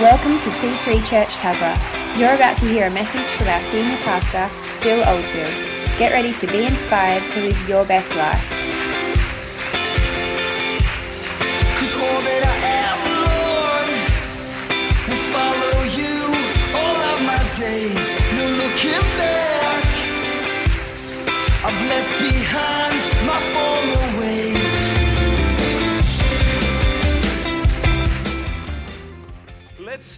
Welcome to C3 Church Tuggerah. You're about to hear a message from our senior pastor, Phil Oldfield. Get ready to be inspired to live your best life.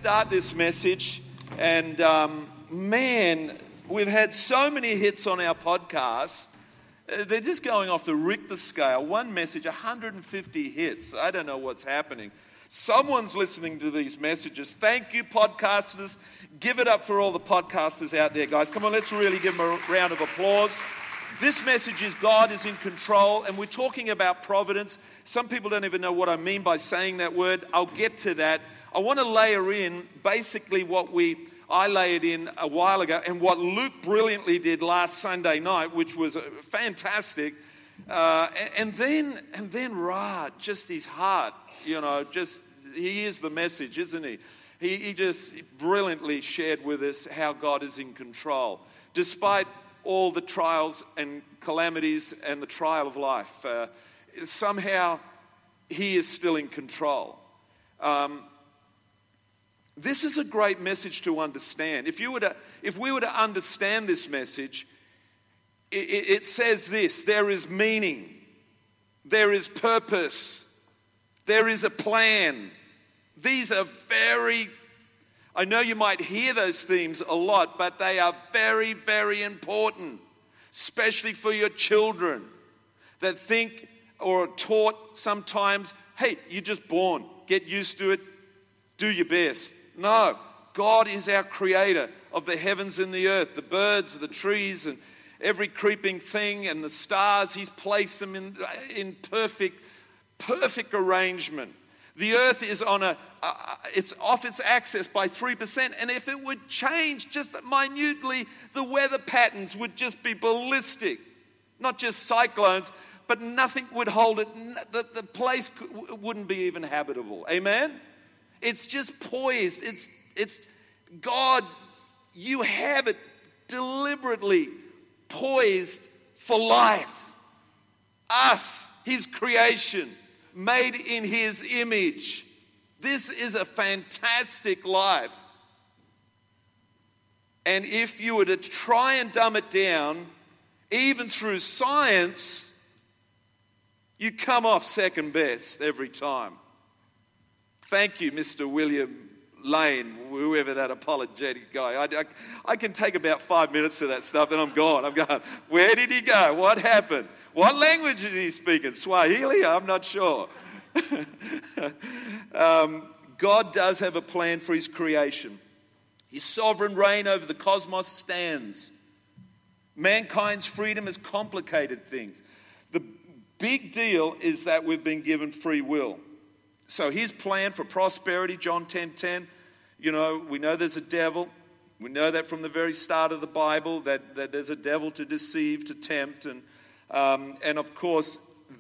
Start this message. And um, man, we've had so many hits on our podcast. Uh, They're just going off the Richter scale. One message, 150 hits. I don't know what's happening. Someone's listening to these messages. Thank you, podcasters. Give it up for all the podcasters out there, guys. Come on, let's really give them a round of applause. This message is God is in control, and we're talking about providence. Some people don't even know what I mean by saying that word. I'll get to that. I want to layer in basically what we I layered in a while ago, and what Luke brilliantly did last Sunday night, which was uh, fantastic. Uh, and, then and then Ra, just his heart, you know, just he is the message, isn't he? He, he just brilliantly shared with us how God is in control, despite all the trials and calamities and the trial of life. Uh, somehow, He is still in control. Um, this is a great message to understand. If, you were to, if we were to understand this message, it, it, says this there is meaning, there is purpose, there is a plan. These are very, I know you might hear those themes a lot, but they are very, very important, especially for your children that think or are taught sometimes hey, you're just born, get used to it, do your best. No, God is our creator of the heavens and the earth, the birds, the trees, and every creeping thing, and the stars. He's placed them in, in perfect, perfect arrangement. The earth is on a, uh, it's off its axis by 3%. And if it would change just minutely, the weather patterns would just be ballistic. Not just cyclones, but nothing would hold it. The, the place wouldn't be even habitable. Amen? It's just poised. It's, it's God, you have it deliberately poised for life. Us, His creation, made in His image. This is a fantastic life. And if you were to try and dumb it down, even through science, you come off second best every time. Thank you, Mr. William Lane, whoever that apologetic guy. I, I, I, can take about five minutes of that stuff and I'm gone. I'm going, where did he go? What happened? What language is he speaking? Swahili? I'm not sure. um, God does have a plan for his creation. His sovereign reign over the cosmos stands. Mankind's freedom has complicated things. The big deal is that we've been given free will. So his plan for prosperity, John 10 10, you know, we know there's a devil. We know that from the very start of the Bible, that, that there's a devil to deceive, to tempt. And, um, and of course,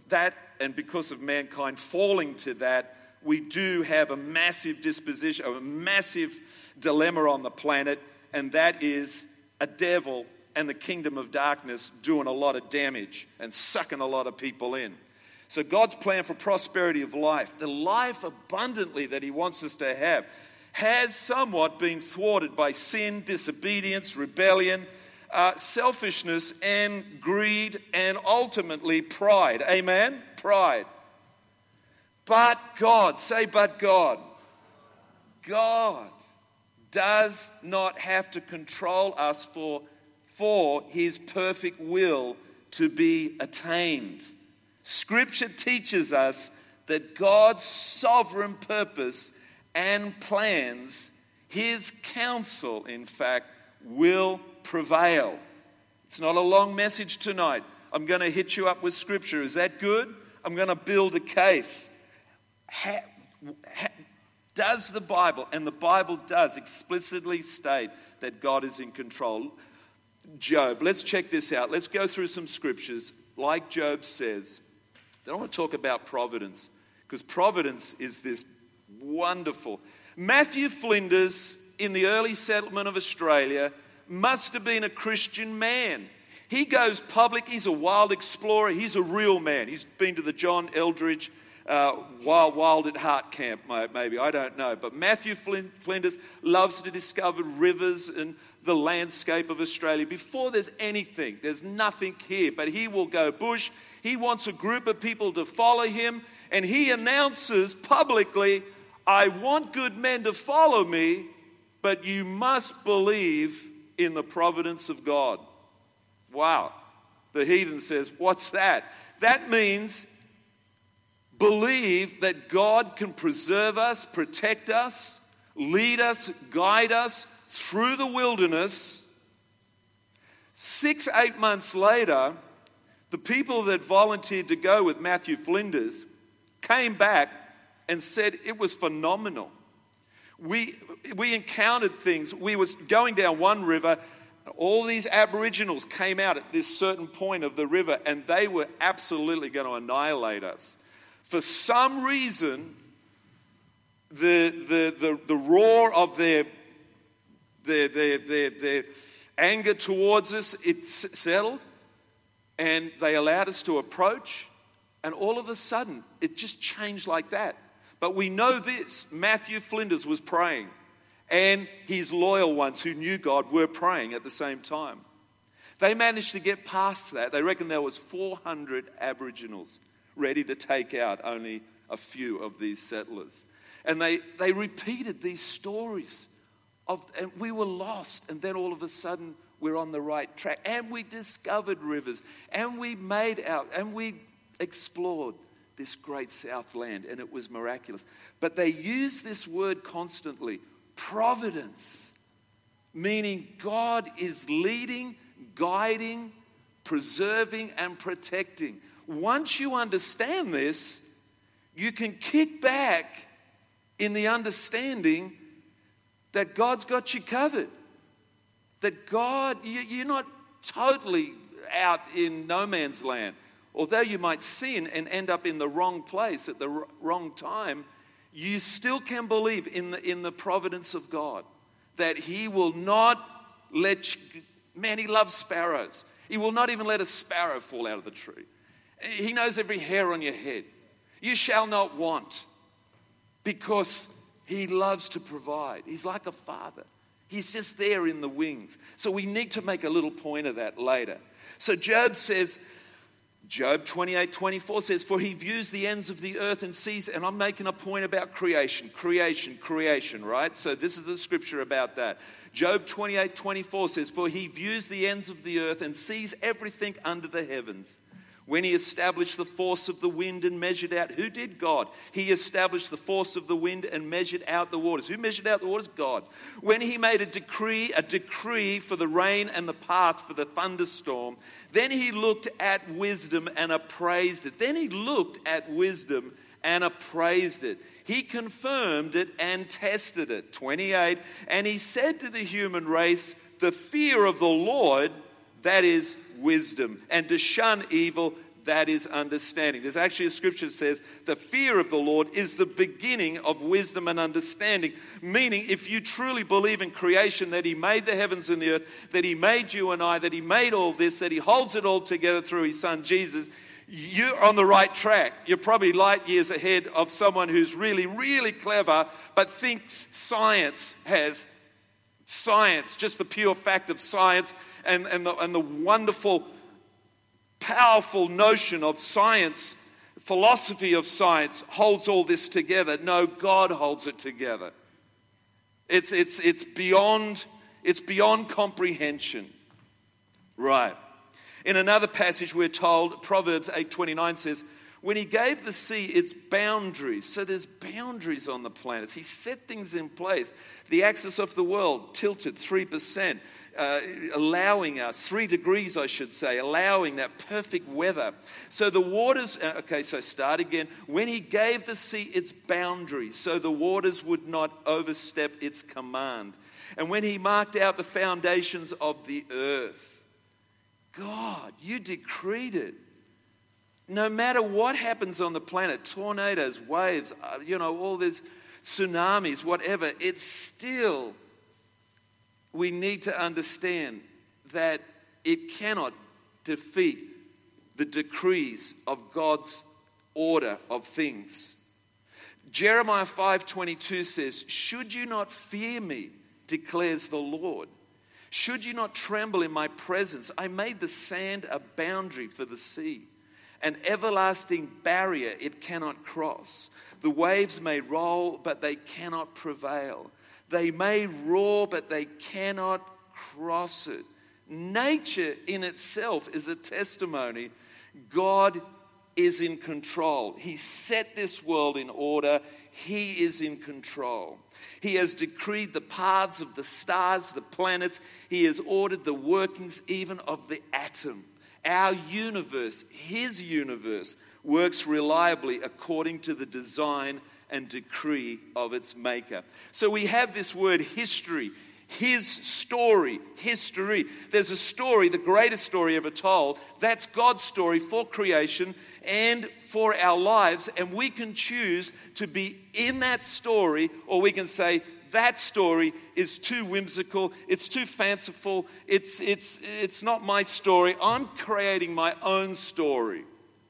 that, and because of mankind falling to that, we do have a massive disposition, a massive dilemma on the planet, and that is a devil and the kingdom of darkness doing a lot of damage and sucking a lot of people in. So, God's plan for prosperity of life, the life abundantly that He wants us to have, has somewhat been thwarted by sin, disobedience, rebellion, uh, selfishness, and greed, and ultimately pride. Amen? Pride. But God, say, but God. God does not have to control us for, for His perfect will to be attained. Scripture teaches us that God's sovereign purpose and plans, His counsel, in fact, will prevail. It's not a long message tonight. I'm going to hit you up with Scripture. Is that good? I'm going to build a case. Ha, ha, does the Bible, and the Bible does explicitly state that God is in control? Job, let's check this out. Let's go through some scriptures. Like Job says, then I want to talk about providence because providence is this Wonderful. Matthew Flinders, in the early settlement of Australia, must have been a Christian man. He goes public, he's a wild explorer, he's a real man. He's been to the John Eldredge uh, Wild, Wild at Heart camp, maybe, I don't know. But Matthew Flinders loves to discover rivers and the landscape of Australia. Before there's anything, there's nothing here, but he will go bush. He wants a group of people to follow him, and he announces publicly, I want good men to follow me, but you must believe in the providence of God. Wow. The heathen says, What's that? That means believe that God can preserve us, protect us, lead us, guide us through the wilderness. Six, eight months later, the people that volunteered to go with Matthew Flinders came back and said it was phenomenal. We, we encountered things. We was going down one river. All these aboriginals came out at this certain point of the river and they were absolutely going to annihilate us. For some reason, the, the, the, the roar of their, their, their, their, their anger towards us, it settled and they allowed us to approach. And all of a sudden, it just changed like that. But we know this Matthew Flinders was praying, and his loyal ones who knew God were praying at the same time. They managed to get past that. They reckon there was 400 Aboriginals ready to take out only a few of these settlers. And they, they repeated these stories of, and we were lost, and then all of a sudden we're on the right track. And we discovered rivers, and we made out, and we explored this great Southland, and it was miraculous. But they use this word constantly providence, meaning God is leading, guiding, preserving, and protecting. Once you understand this, you can kick back in the understanding that God's got you covered that God, you're not totally out in no man's land. Although you might sin and end up in the wrong place at the wrong time, you still can believe in the, in the providence of God. That He will not let, you, man, He loves sparrows. He will not even let a sparrow fall out of the tree. He knows every hair on your head. You shall not want because He loves to provide. He's like a father. He's just there in the wings. So we need to make a little point of that later. So Job says, Job 28 24 says, For he views the ends of the earth and sees, and I'm making a point about creation, creation, creation, right? So this is the scripture about that. Job 28 24 says, For he views the ends of the earth and sees everything under the heavens. When he established the force of the wind and measured out, who did God? He established the force of the wind and measured out the waters. Who measured out the waters? God. When he made a decree, a decree for the rain and the path for the thunderstorm, then he looked at wisdom and appraised it. Then he looked at wisdom and appraised it. He confirmed it and tested it. 28. And he said to the human race, The fear of the Lord, that is wisdom, and to shun evil, that is understanding. There's actually a scripture that says the fear of the Lord is the beginning of wisdom and understanding. Meaning, if you truly believe in creation, that He made the heavens and the earth, that He made you and I, that He made all this, that He holds it all together through His Son Jesus, you're on the right track. You're probably light years ahead of someone who's really, really clever, but thinks science has science, just the pure fact of science and, and, the, and the wonderful, powerful notion of science, philosophy of science holds all this together. No, God holds it together. It's, it's, it's, beyond, it's beyond comprehension. Right. In another passage, we're told, Proverbs 8.29 says, when he gave the sea its boundaries, so there's boundaries on the planets. He set things in place. The axis of the world tilted 3% uh, allowing us, three degrees, I should say, allowing that perfect weather. So the waters, uh, okay, so start again. When he gave the sea its boundaries, so the waters would not overstep its command. And when he marked out the foundations of the earth, God, you decreed it. No matter what happens on the planet, tornadoes, waves, uh, you know, all these tsunamis, whatever, it's still, we need to understand that it cannot defeat the decrees of God's order of things. Jeremiah 5:22 says, "Should you not fear me?" declares the Lord. Should you not tremble in my presence? I made the sand a boundary for the sea, an everlasting barrier it cannot cross. The waves may roll, but they cannot prevail. They may roar, but they cannot cross it. Nature in itself is a testimony. God is in control. He set this world in order. He is in control. He has decreed the paths of the stars, the planets. He has ordered the workings even of the atom. Our universe, His universe, works reliably according to the design and decree of its maker. So we have this word history. His story, history. There's a story, the greatest story ever told. That's God's story for creation and for our lives. And we can choose to be in that story, or we can say, that story is too whimsical, it's too fanciful, it's, it's, it's not my story. I'm creating my own story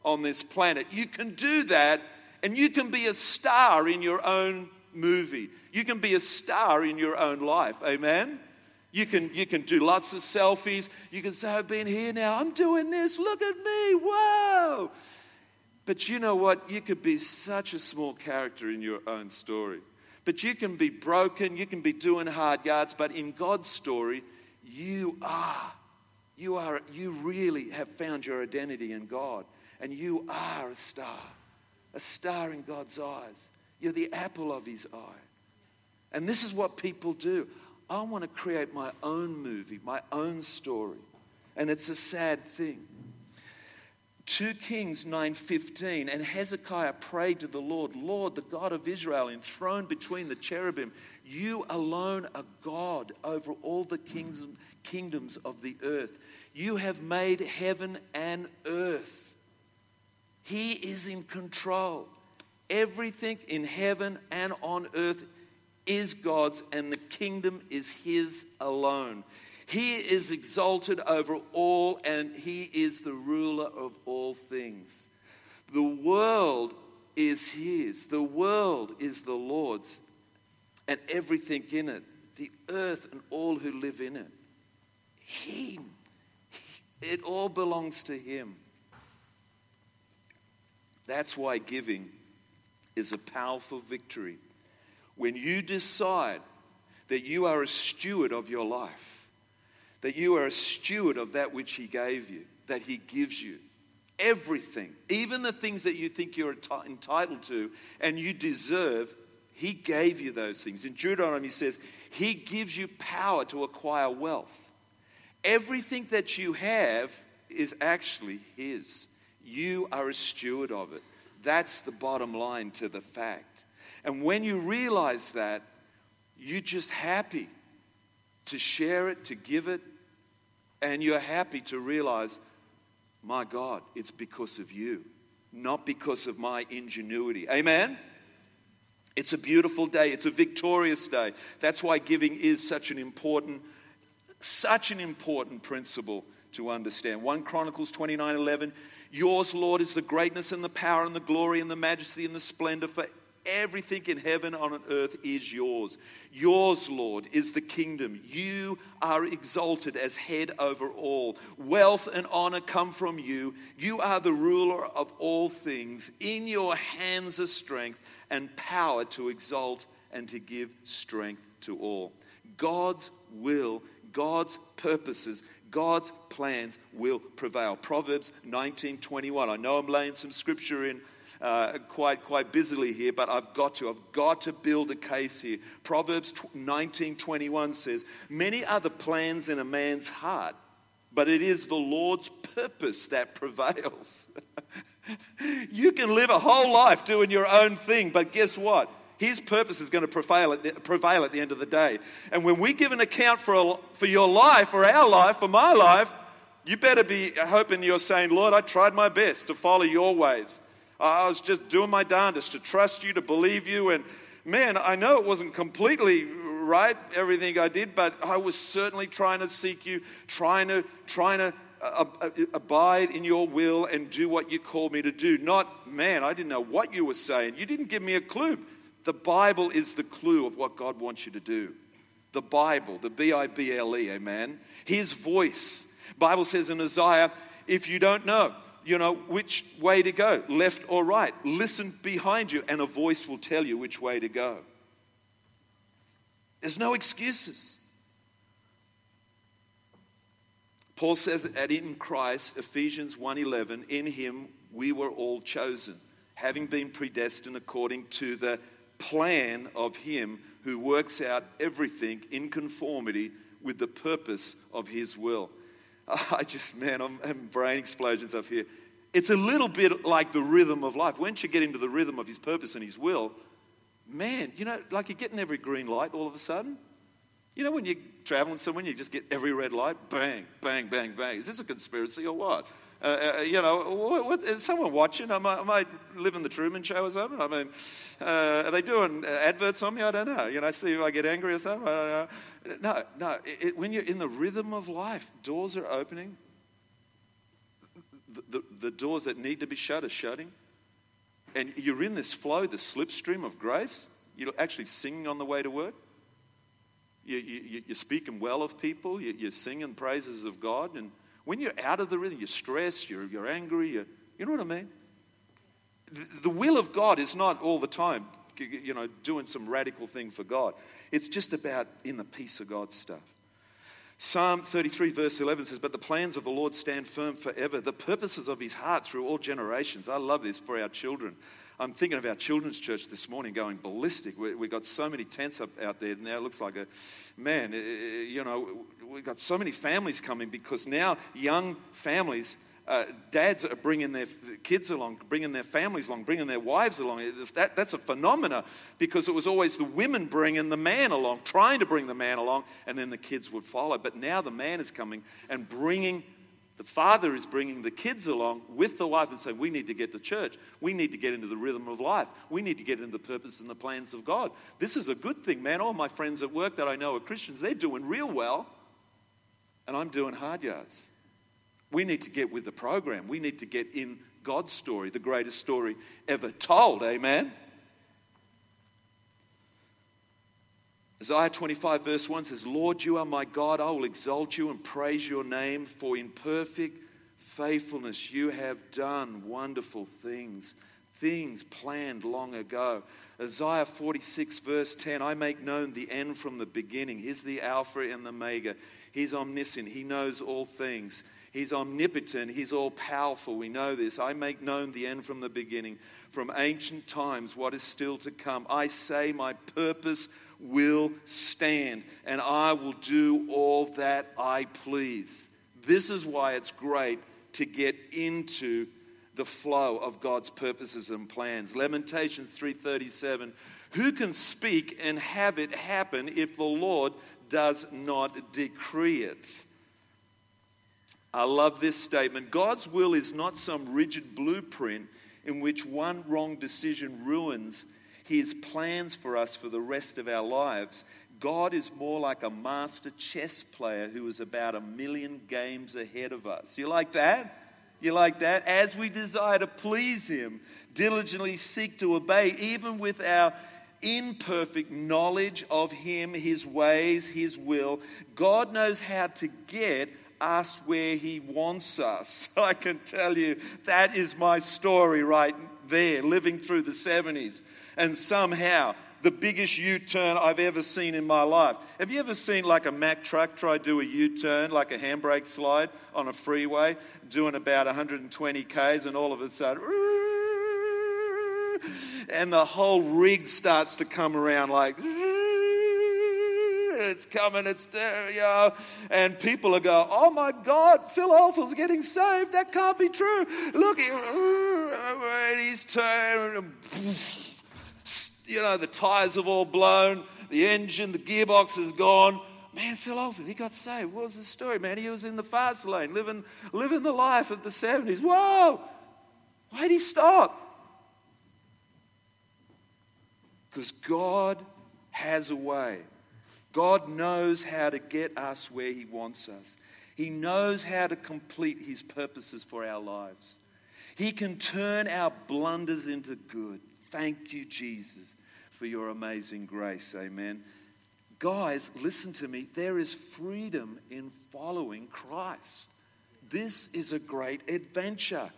on this planet. You can do that, and you can be a star in your own movie. You can be a star in your own life. Amen? You can, you can do lots of selfies. You can say, I've been here now. I'm doing this. Look at me. Whoa. But you know what? You could be such a small character in your own story. But you can be broken. You can be doing hard yards. But in God's story, you are. You are. You really have found your identity in God. And you are a star. A star in God's eyes. You're the apple of his eye. And this is what people do. I want to create my own movie, my own story. And it's a sad thing. 2 Kings 9:15 and Hezekiah prayed to the Lord, Lord, the God of Israel, enthroned between the cherubim, you alone are God over all the kings, kingdoms of the earth. You have made heaven and earth. He is in control. Everything in heaven and on earth is God's, and the kingdom is His alone. He is exalted over all, and He is the ruler of all things. The world is His, the world is the Lord's, and everything in it, the earth and all who live in it. He, it all belongs to Him. That's why giving is a powerful victory. When you decide that you are a steward of your life, that you are a steward of that which He gave you, that He gives you, everything, even the things that you think you're entitled to and you deserve, He gave you those things. In Deuteronomy, He says, He gives you power to acquire wealth. Everything that you have is actually His. You are a steward of it. That's the bottom line to the fact. And when you realize that, you're just happy to share it, to give it, and you're happy to realize, my God, it's because of you, not because of my ingenuity. Amen? It's a beautiful day. It's a victorious day. That's why giving is such an important, such an important principle to understand. 1 Chronicles 29 11 Yours, Lord, is the greatness and the power and the glory and the majesty and the splendor, for everything in heaven and on earth is yours. Yours, Lord, is the kingdom. You are exalted as head over all. Wealth and honor come from you. You are the ruler of all things. In your hands are strength and power to exalt and to give strength to all. God's will, God's purposes God's plans will prevail. Proverbs 19:21. I know I'm laying some scripture in uh, quite quite busily here, but I've got to. I've got to build a case here. Proverbs 19:21 says, "Many are the plans in a man's heart, but it is the Lord's purpose that prevails." you can live a whole life doing your own thing, but guess what? His purpose is going to prevail at, the, prevail at the end of the day. And when we give an account for, for your life, for our life, for my life, you better be hoping you're saying, Lord, I tried my best to follow your ways. I was just doing my darndest to trust you, to believe you, and man, I know it wasn't completely right, everything I did, but I was certainly trying to seek you, trying to, trying to uh, uh, abide in your will and do what you called me to do. Not, man, I didn't know what you were saying. You didn't give me a clue. The Bible is the clue of what God wants you to do. The Bible, the B I B L E, amen. His voice. Bible says in Isaiah, if you don't know, you know which way to go, left or right, listen behind you and a voice will tell you which way to go. There's no excuses. Paul says that in Christ, Ephesians 1:11, in him we were all chosen, having been predestined according to the plan of him who works out everything in conformity with the purpose of his will. I just, man, I'm having brain explosions up here. It's a little bit like the rhythm of life. Once you get into the rhythm of his purpose and his will, man, you know, like you're getting every green light all of a sudden. You know, when you're traveling somewhere, you just get every red light, bang, bang, bang, bang. Is this a conspiracy or what? Uh, uh, you know, what, what, is someone watching? Am I, am I, living the Truman Show or something? I mean, uh, are they doing adverts on me? I don't know. You know, see if I get angry or something. No, no. It, it, when you're in the rhythm of life, doors are opening. The, the, the doors that need to be shut are shutting and you're in this flow, the slipstream of grace. You're actually singing on the way to work. You, you, you're speaking well of people. You, you're singing praises of God. And when you're out of the rhythm, you're stressed, you're, you're angry. You're, you know what I mean? The, the will of God is not all the time, you know, doing some radical thing for God. It's just about in the peace of God stuff. Psalm 33, verse 11 says, But the plans of the Lord stand firm forever, the purposes of his heart through all generations. I love this for our children. I'm thinking of our children's church this morning going ballistic. We, have got so many tents up out there now. It looks like a, man, you know, we've got so many families coming because now young families uh, dads are bringing their kids along, bringing their families along, bringing their wives along. That, that's a phenomena because it was always the women bringing the man along, trying to bring the man along, and then the kids would follow. But now the man is coming and bringing, the father is bringing the kids along with the wife and saying, We need to get to church. We need to get into the rhythm of life. We need to get into the purpose and the plans of God. This is a good thing, man. All my friends at work that I know are Christians, they're doing real well, and I'm doing hard yards. We need to get with the program. We need to get in God's story, the greatest story ever told. Amen. Isaiah 25, verse 1 says, Lord, you are my God. I will exalt you and praise your name, for in perfect faithfulness you have done wonderful things, things planned long ago. Isaiah 46, verse 10 I make known the end from the beginning. He's the Alpha and the Omega. He's omniscient, He knows all things. He's omnipotent. He's all powerful. We know this. I make known the end from the beginning, from ancient times, what is still to come. I say, My purpose will stand, and I will do all that I please. This is why it's great to get into the flow of God's purposes and plans. Lamentations 3:37 Who can speak and have it happen if the Lord does not decree it? I love this statement. God's will is not some rigid blueprint in which one wrong decision ruins his plans for us for the rest of our lives. God is more like a master chess player who is about a million games ahead of us. You like that? You like that? As we desire to please Him, diligently seek to obey, even with our imperfect knowledge of Him, His ways, His will, God knows how to get us where He wants us. I can tell you that is my story right there, living through the 70s. And somehow, the biggest U turn I've ever seen in my life. Have you ever seen like a Mack truck try do a U turn, like a handbrake slide on a freeway, doing about 120 Ks, and all of a sudden, and the whole rig starts to come around like, it's coming, it's there, you. And people are going, oh my God, Phil Oldfield's getting saved. That can't be true. Look, oh, he's turned, you know, the tires have all blown, the engine, the gearbox is gone. Man, Phil Oldfield, he got saved. What was the story, man? He was in the fast lane, living, living the life of the 70s. Whoa! Why'd he stop? Because God has a way. God knows how to get us where He wants us. He knows how to complete His purposes for our lives. He can turn our blunders into good. Thank you, Jesus, for your amazing grace. Amen. Guys, listen to me. There is freedom in following Christ. This is a great adventure.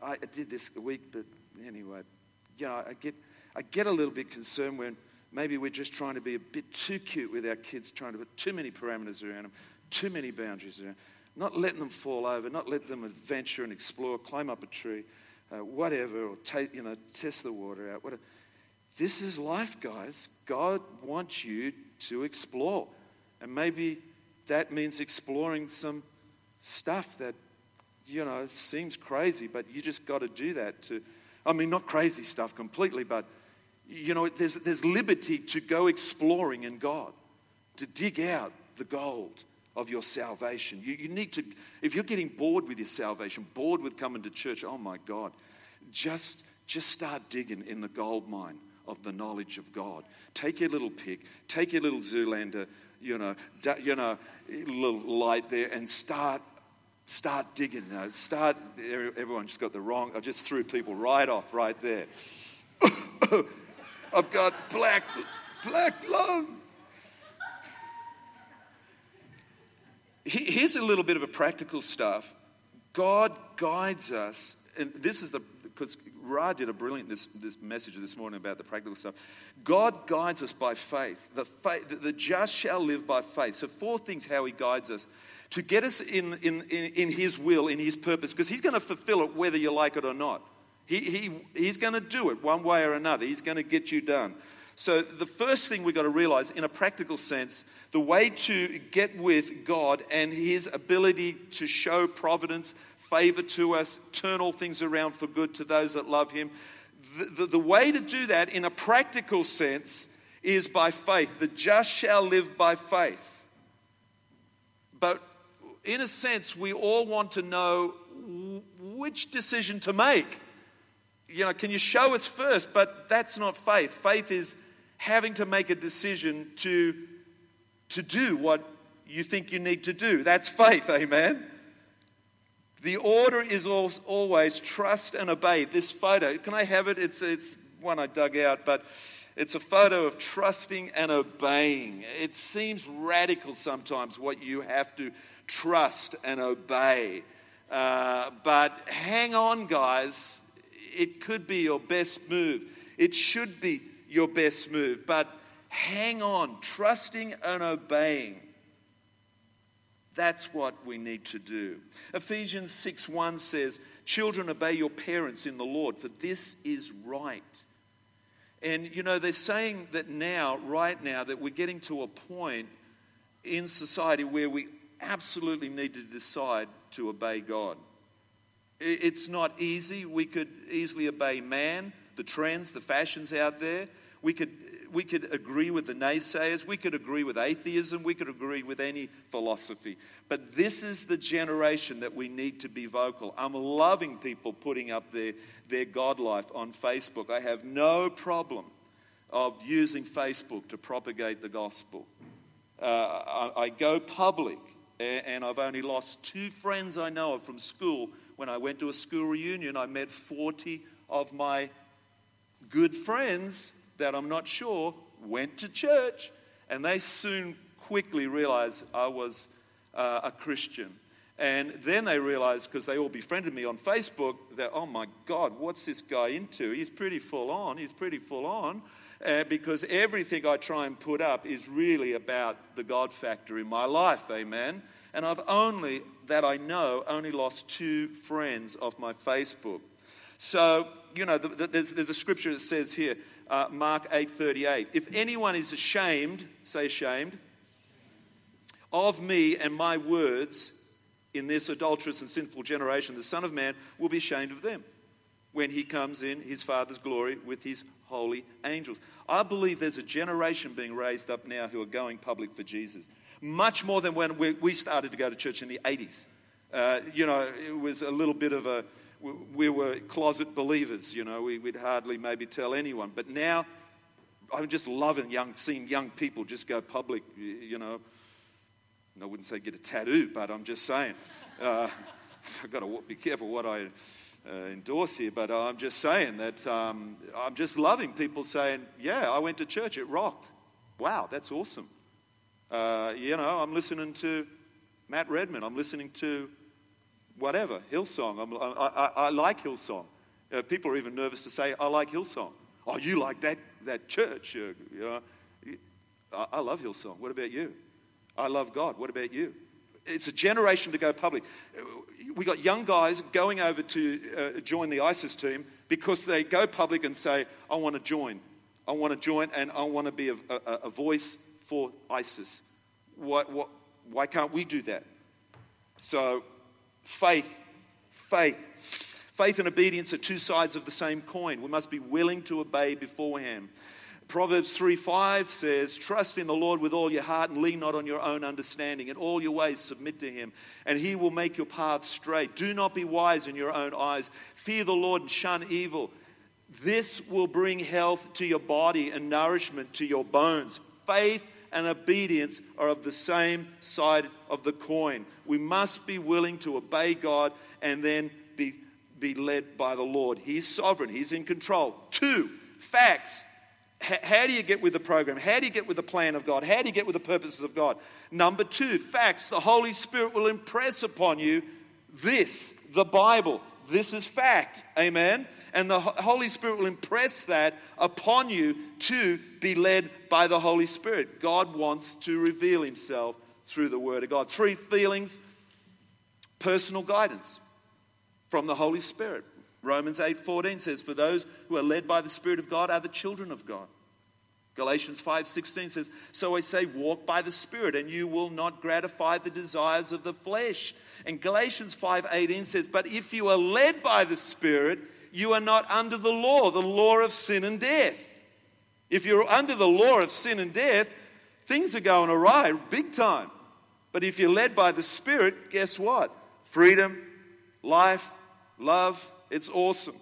I did this a week, but anyway, you know, I get, I get a little bit concerned when maybe we're just trying to be a bit too cute with our kids, trying to put too many parameters around them, too many boundaries around, them, not letting them fall over, not letting them adventure and explore, climb up a tree, uh, whatever, or you know, test the water out. Whatever. This is life, guys. God wants you to explore. And maybe that means exploring some stuff that, you know, seems crazy, but you just got to do that to, I mean, not crazy stuff completely, but, you know, there's, there's liberty to go exploring in God, to dig out the gold of your salvation. You, you need to, if you're getting bored with your salvation, bored with coming to church, oh my God, just, just start digging in the gold mine of the knowledge of God. Take your little pick, take your little Zoolander, you know, you know, little light there, and start start digging. Know, start. Everyone just got the wrong. I just threw people right off right there. I've got black black lung. Here's a little bit of a practical stuff. God guides us, and this is the because Ra did a brilliant this, this message this morning about the practical stuff. God guides us by faith. The, faith. the, the just shall live by faith. So, four things how He guides us to get us in, in, in, in His will, in His purpose, because He's going to fulfill it whether you like it or not. He, he, he's going to do it one way or another. He's going to get you done. So, the first thing we've got to realize, in a practical sense, the way to get with God and His ability to show providence, favor to us, turn all things around for good to those that love Him, the, the, the way to do that in a practical sense is by faith. The just shall live by faith. But in a sense, we all want to know which decision to make. You know, can you show us first? But that's not faith. Faith is having to make a decision to, to do what you think you need to do. That's faith, amen? The order is always trust and obey. This photo, can I have it? It's, it's one I dug out, but it's a photo of trusting and obeying. It seems radical sometimes what you have to trust and obey. Uh, but hang on, guys. It could be your best move. It should be your best move, but hang on, trusting and obeying. That's what we need to do. Ephesians 6 1 says, Children, obey your parents in the Lord, for this is right. And you know, they're saying that now, right now, that we're getting to a point in society where we absolutely need to decide to obey God. It's not easy. We could easily obey man, the trends, the fashions out there. We could, we could agree with the naysayers. We could agree with atheism. We could agree with any philosophy. But this is the generation that we need to be vocal. I'm loving people putting up their, their God life on Facebook. I have no problem of using Facebook to propagate the gospel. Uh, I, I go public, and I've only lost two friends I know of from school. When I went to a school reunion, I met 40 of my good friends that I'm not sure went to church, and they soon quickly realized I was uh, a Christian. And then they realized, because they all befriended me on Facebook, that, oh my God, what's this guy into? He's pretty full on. He's pretty full on. Uh, because everything I try and put up is really about the God factor in my life. Amen. And I've only, that I know, only lost two friends off my Facebook. So, you know, the, the, there's, there's a scripture that says here, uh, Mark 8:38. If anyone is ashamed, say ashamed, of me and my words in this adulterous and sinful generation, the Son of Man will be ashamed of them when he comes in his Father's glory with his holy angels. I believe there's a generation being raised up now who are going public for Jesus, much more than when we started to go to church in the 80s. Uh, you know, it was a little bit of a we, we were closet believers, you know, we, would hardly maybe tell anyone. But now I'm just loving young, seeing young people just go public, you know. I wouldn't say get a tattoo, but I'm just saying. Uh, I've got to be careful what I uh, endorse here, but I'm just saying that um, I'm just loving people saying, Yeah, I went to church, it rocked. Wow, that's awesome. Uh, you know, I'm listening to Matt Redman, I'm listening to whatever, Hillsong. I'm, I, I, I like Hillsong. Uh, people are even nervous to say, I like Hillsong. Oh, you like that, that church? You know, I, I love Hillsong. What about you? I love God. What about you? It's a generation to go public. We got young guys going over to uh, join the ISIS team because they go public and say, I want to join. I want to join and I want to be a, a, a voice for ISIS. What, what, why can't we do that? So, faith, faith. Faith and obedience are two sides of the same coin. We must be willing to obey beforehand. Proverbs 3 5 says, Trust in the Lord with all your heart and lean not on your own understanding. In all your ways, submit to him, and he will make your path straight. Do not be wise in your own eyes. Fear the Lord and shun evil. This will bring health to your body and nourishment to your bones. Faith and obedience are of the same side of the coin. We must be willing to obey God and then be, be led by the Lord. He's sovereign, He's in control. Two, facts how do you get with the program? How do you get with the plan of God? How do you get with the purposes of God? Number two, facts. The Holy Spirit will impress upon you this, the Bible. This is fact. Amen. And the Holy Spirit will impress that upon you to be led by the Holy Spirit. God wants to reveal Himself through the Word of God. Three feelings personal guidance from the Holy Spirit. Romans 8:14 says, "For those who are led by the Spirit of God are the children of God." Galatians 5:16 says, "So I say, walk by the Spirit, and you will not gratify the desires of the flesh." And Galatians 5:18 says, "But if you are led by the Spirit, you are not under the law, the law of sin and death." If you're under the law of sin and death, things are going awry big time. But if you're led by the Spirit, guess what? Freedom, life, love, it's awesome.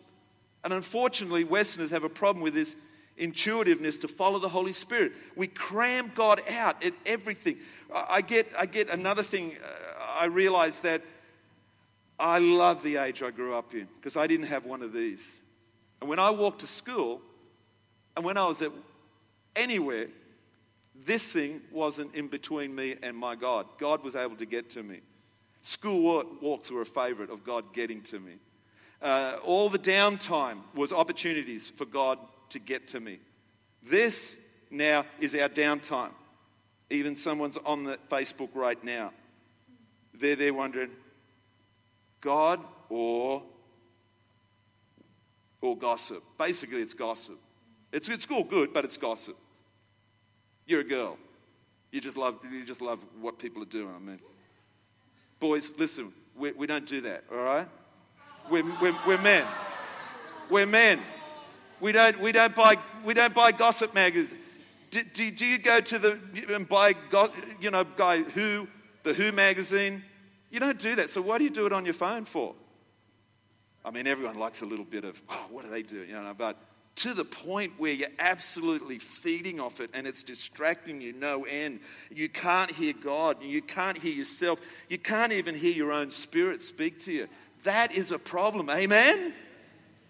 And unfortunately, Westerners have a problem with this intuitiveness to follow the Holy Spirit. We cram God out at everything. I get, I get another thing. Uh, I realize that I love the age I grew up in because I didn't have one of these. And when I walked to school, and when I was at anywhere, this thing wasn't in between me and my God. God was able to get to me. School walks were a favorite of God getting to me. Uh, all the downtime was opportunities for God to get to me. This now is our downtime. Even someone's on the Facebook right now. They're there wondering, God or or gossip. Basically, it's gossip. It's, it's all good, but it's gossip. You're a girl. You just love you just love what people are doing. I mean, boys, listen, we, we don't do that. All right. We're, we're, we're men. We're men. We don't, we don't, buy, we don't buy gossip magazines. Do, do, do you go to the and buy, you know, guy Who, the Who magazine? You don't do that. So why do you do it on your phone for? I mean, everyone likes a little bit of, oh, what do they do? You know, but to the point where you're absolutely feeding off it and it's distracting you no end. You can't hear God. You can't hear yourself. You can't even hear your own spirit speak to you. That is a problem. Amen?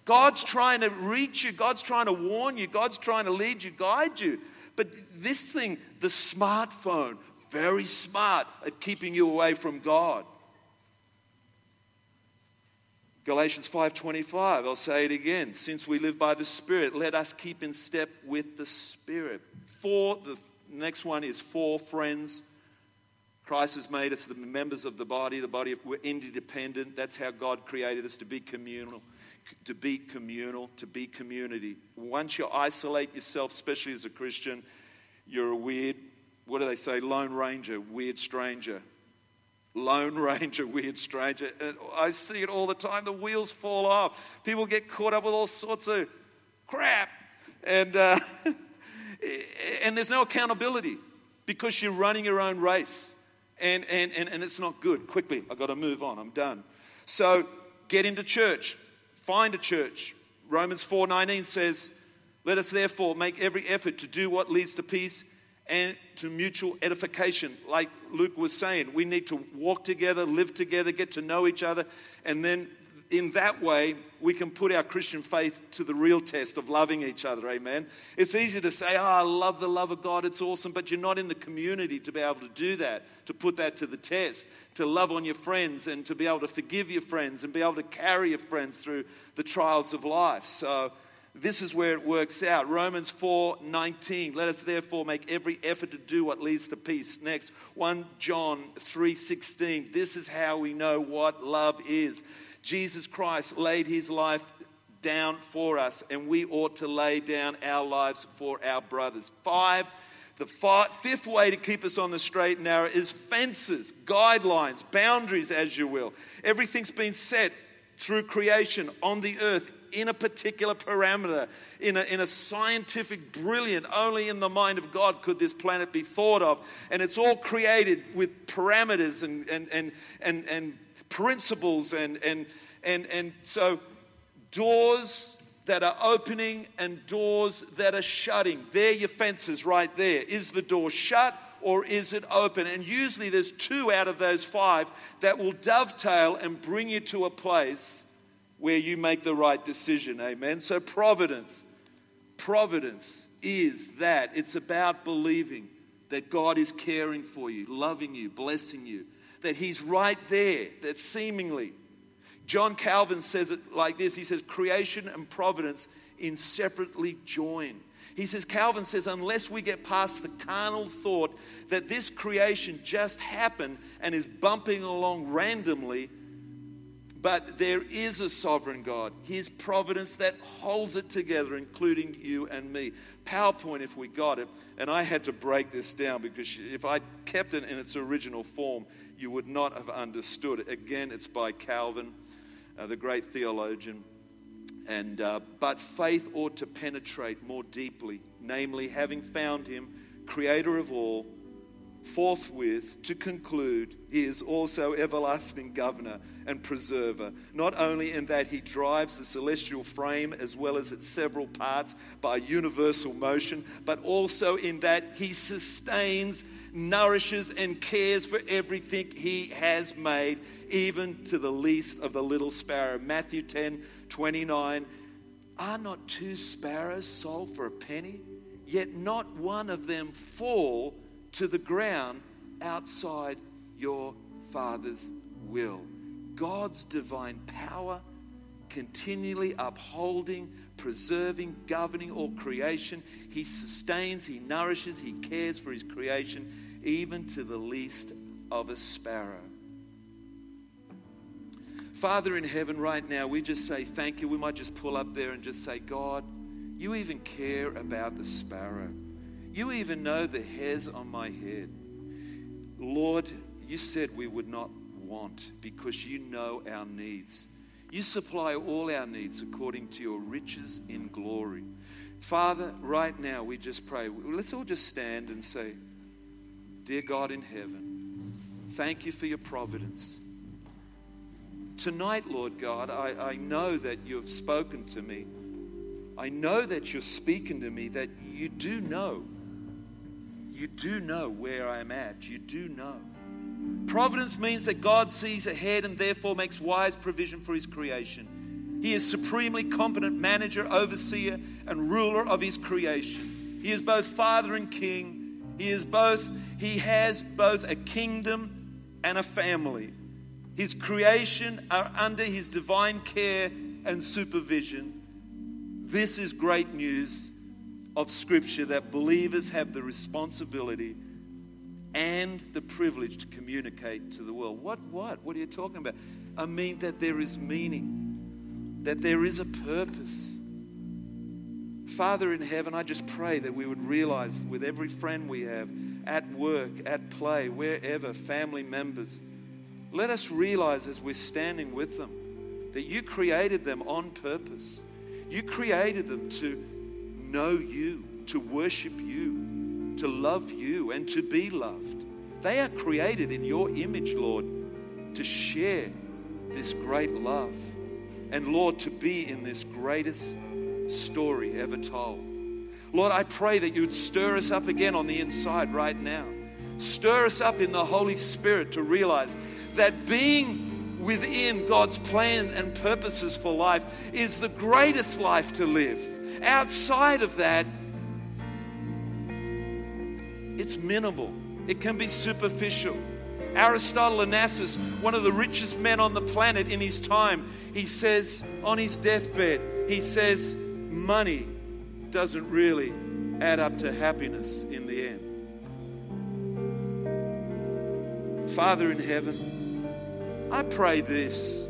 God's trying to reach you, God's trying to warn you, God's trying to lead you, guide you. But this thing, the smartphone, very smart at keeping you away from God. Galatians 5:25 I'll say it again since we live by the spirit let us keep in step with the spirit for the next one is for friends Christ has made us the members of the body, the body we're interdependent. That's how God created us to be communal, to be communal, to be community. Once you isolate yourself, especially as a Christian, you're a weird, what do they say, lone ranger, weird stranger. Lone ranger, weird stranger. And I see it all the time. The wheels fall off. People get caught up with all sorts of crap. And, uh, and there's no accountability because you're running your own race and, and, and, and it's not good. Quickly, I've got to move on. I'm done. So get into church, find a church. Romans 4:19 says, "Let us therefore make every effort to do what leads to peace and to mutual edification." Like Luke was saying, we need to walk together, live together, get to know each other, and then in that way, we can put our Christian faith to the real test of loving each other. Amen. It's easy to say, Oh, I love the love of God, it's awesome, but you're not in the community to be able to do that, to put that to the test, to love on your friends and to be able to forgive your friends and be able to carry your friends through the trials of life. So, this is where it works out. Romans 4 19. Let us therefore make every effort to do what leads to peace. Next, 1 John 3 16. This is how we know what love is. Jesus Christ laid his life down for us, and we ought to lay down our lives for our brothers. Five, the fifth way to keep us on the straight and narrow is fences, guidelines, boundaries, as you will. Everything's been set through creation on the earth in a particular parameter, in a, in a scientific, brilliant, only in the mind of God could this planet be thought of. And it's all created with parameters and, and, and, and, and principles and, and, and, and so doors that are opening and doors that are shutting. There your fences right there. Is the door shut or is it open? And usually there's two out of those five that will dovetail and bring you to a place where you make the right decision. Amen. So providence. Providence is that. It's about believing that God is caring for you, loving you, blessing you that He's right there, that seemingly. John Calvin says it like this He says, creation and providence inseparably join. He says, Calvin says, unless we get past the carnal thought that this creation just happened and is bumping along randomly, but there is a sovereign God, His providence that holds it together, including you and me. PowerPoint, if we got it, and I had to break this down because if I kept it in its original form, you would not have understood. Again, it's by Calvin, uh, the great theologian. And, uh, but faith ought to penetrate more deeply, namely, having found him, creator of all, forthwith to conclude he is also everlasting governor and preserver, not only in that he drives the celestial frame as well as its several parts by universal motion, but also in that he sustains nourishes and cares for everything he has made, even to the least of the little sparrow. Matthew 10 29. Are not two sparrows sold for a penny? Yet not one of them fall to the ground outside your Father's will. God's divine power continually upholding, preserving, governing all creation. He sustains, He nourishes, He cares for His creation even to the least of a sparrow. Father in heaven, right now, we just say thank you. We might just pull up there and just say, God, you even care about the sparrow. You even know the hairs on my head. Lord, you said we would not want because you know our needs. You supply all our needs according to your riches in glory. Father, right now we just pray. Let's all just stand and say, Dear God in heaven, thank you for your providence. Tonight, Lord God, I, I know that you have spoken to me. I know that you're speaking to me, that you do know. You do know where I am at. You do know. Providence means that God sees ahead and therefore makes wise provision for his creation. He is supremely competent manager, overseer, and ruler of his creation. He is both father and king. He is both he has both a kingdom and a family. His creation are under his divine care and supervision. This is great news of Scripture that believers have the responsibility and the privilege to communicate to the world. What, what? What are you talking about? I mean, that there is meaning, that there is a purpose. Father in heaven, I just pray that we would realize with every friend we have, at work, at play, wherever, family members. Let us realize as we're standing with them that you created them on purpose. You created them to know you, to worship you, to love you, and to be loved. They are created in your image, Lord, to share this great love. and Lord, to be in this greatest story ever told. Lord, I pray that you would stir us up again on the inside right now. Stir us up in the Holy Spirit to realize that being within God's plan and purposes for life is the greatest life to live. Outside of that, it's minimal, it can be superficial. Aristotle Onassis, one of the richest men on the planet in his time, he says on his deathbed, he says, money doesn't really add up to happiness in the end. Father in heaven, I pray this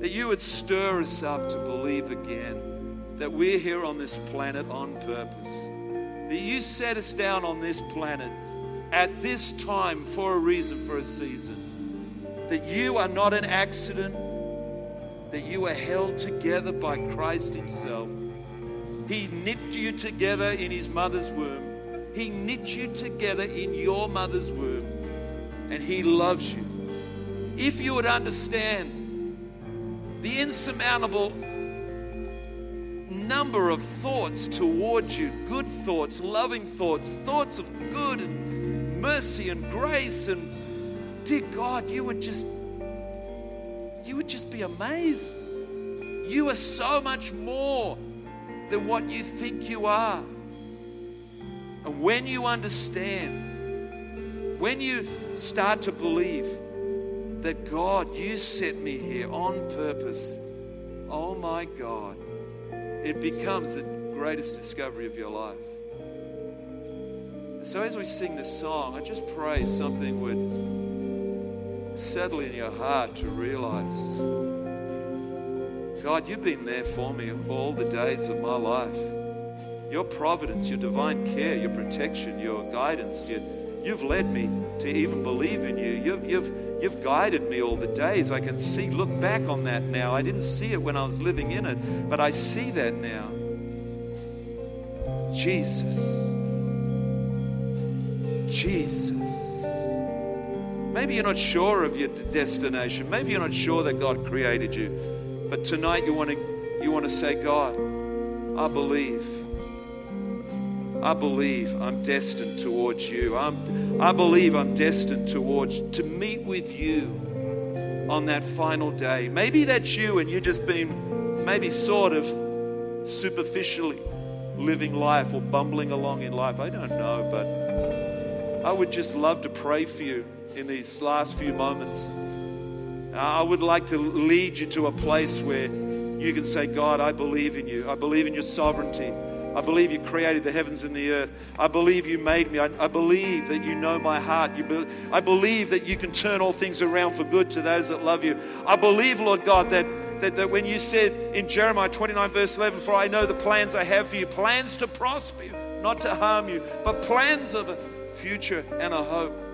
that you would stir us up to believe again that we're here on this planet on purpose. That you set us down on this planet at this time for a reason, for a season. That you are not an accident, that you are held together by Christ Himself. He knit you together in His mother's womb, He knit you together in your mother's womb, and He loves you. If you would understand the insurmountable number of thoughts towards you good thoughts, loving thoughts, thoughts of good and mercy and grace and dear God, you would just you would just be amazed. You are so much more than what you think you are. And when you understand, when you start to believe that God, you set me here on purpose, oh my God, it becomes the greatest discovery of your life. So as we sing this song, I just pray something would settle in your heart to realize God, you've been there for me all the days of my life. Your providence, your divine care, your protection, your guidance, you, you've led me to even believe in you. You've, you've, you've guided me all the days. I can see, look back on that now. I didn't see it when I was living in it, but I see that now. Jesus. Jesus. Maybe you're not sure of your destination. Maybe you're not sure that God created you. But tonight you want to you want to say, God, I believe. I believe I'm destined towards you. I'm, I believe I'm destined towards to meet with you on that final day. Maybe that's you and you've just been maybe sort of superficially living life or bumbling along in life. I don't know, but I would just love to pray for you in these last few moments. I would like to lead you to a place where you can say, God, I believe in you. I believe in your sovereignty. I believe you created the heavens and the earth. I believe you made me. I, I believe that you know my heart. Be, I believe that you can turn all things around for good to those that love you. I believe, Lord God, that, that, that when you said in Jeremiah 29, verse 11, For I know the plans I have for you, plans to prosper you, not to harm you, but plans of a future and a hope.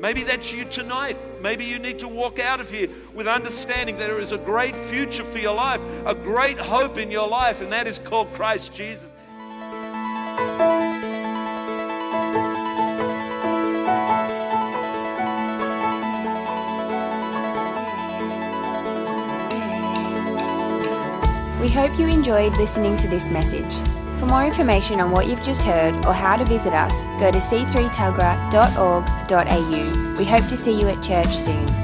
Maybe that's you tonight. Maybe you need to walk out of here with understanding that there is a great future for your life, a great hope in your life, and that is called Christ Jesus. We hope you enjoyed listening to this message. For more information on what you've just heard or how to visit us, go to c3tuggerah.org.au. We hope to see you at church soon.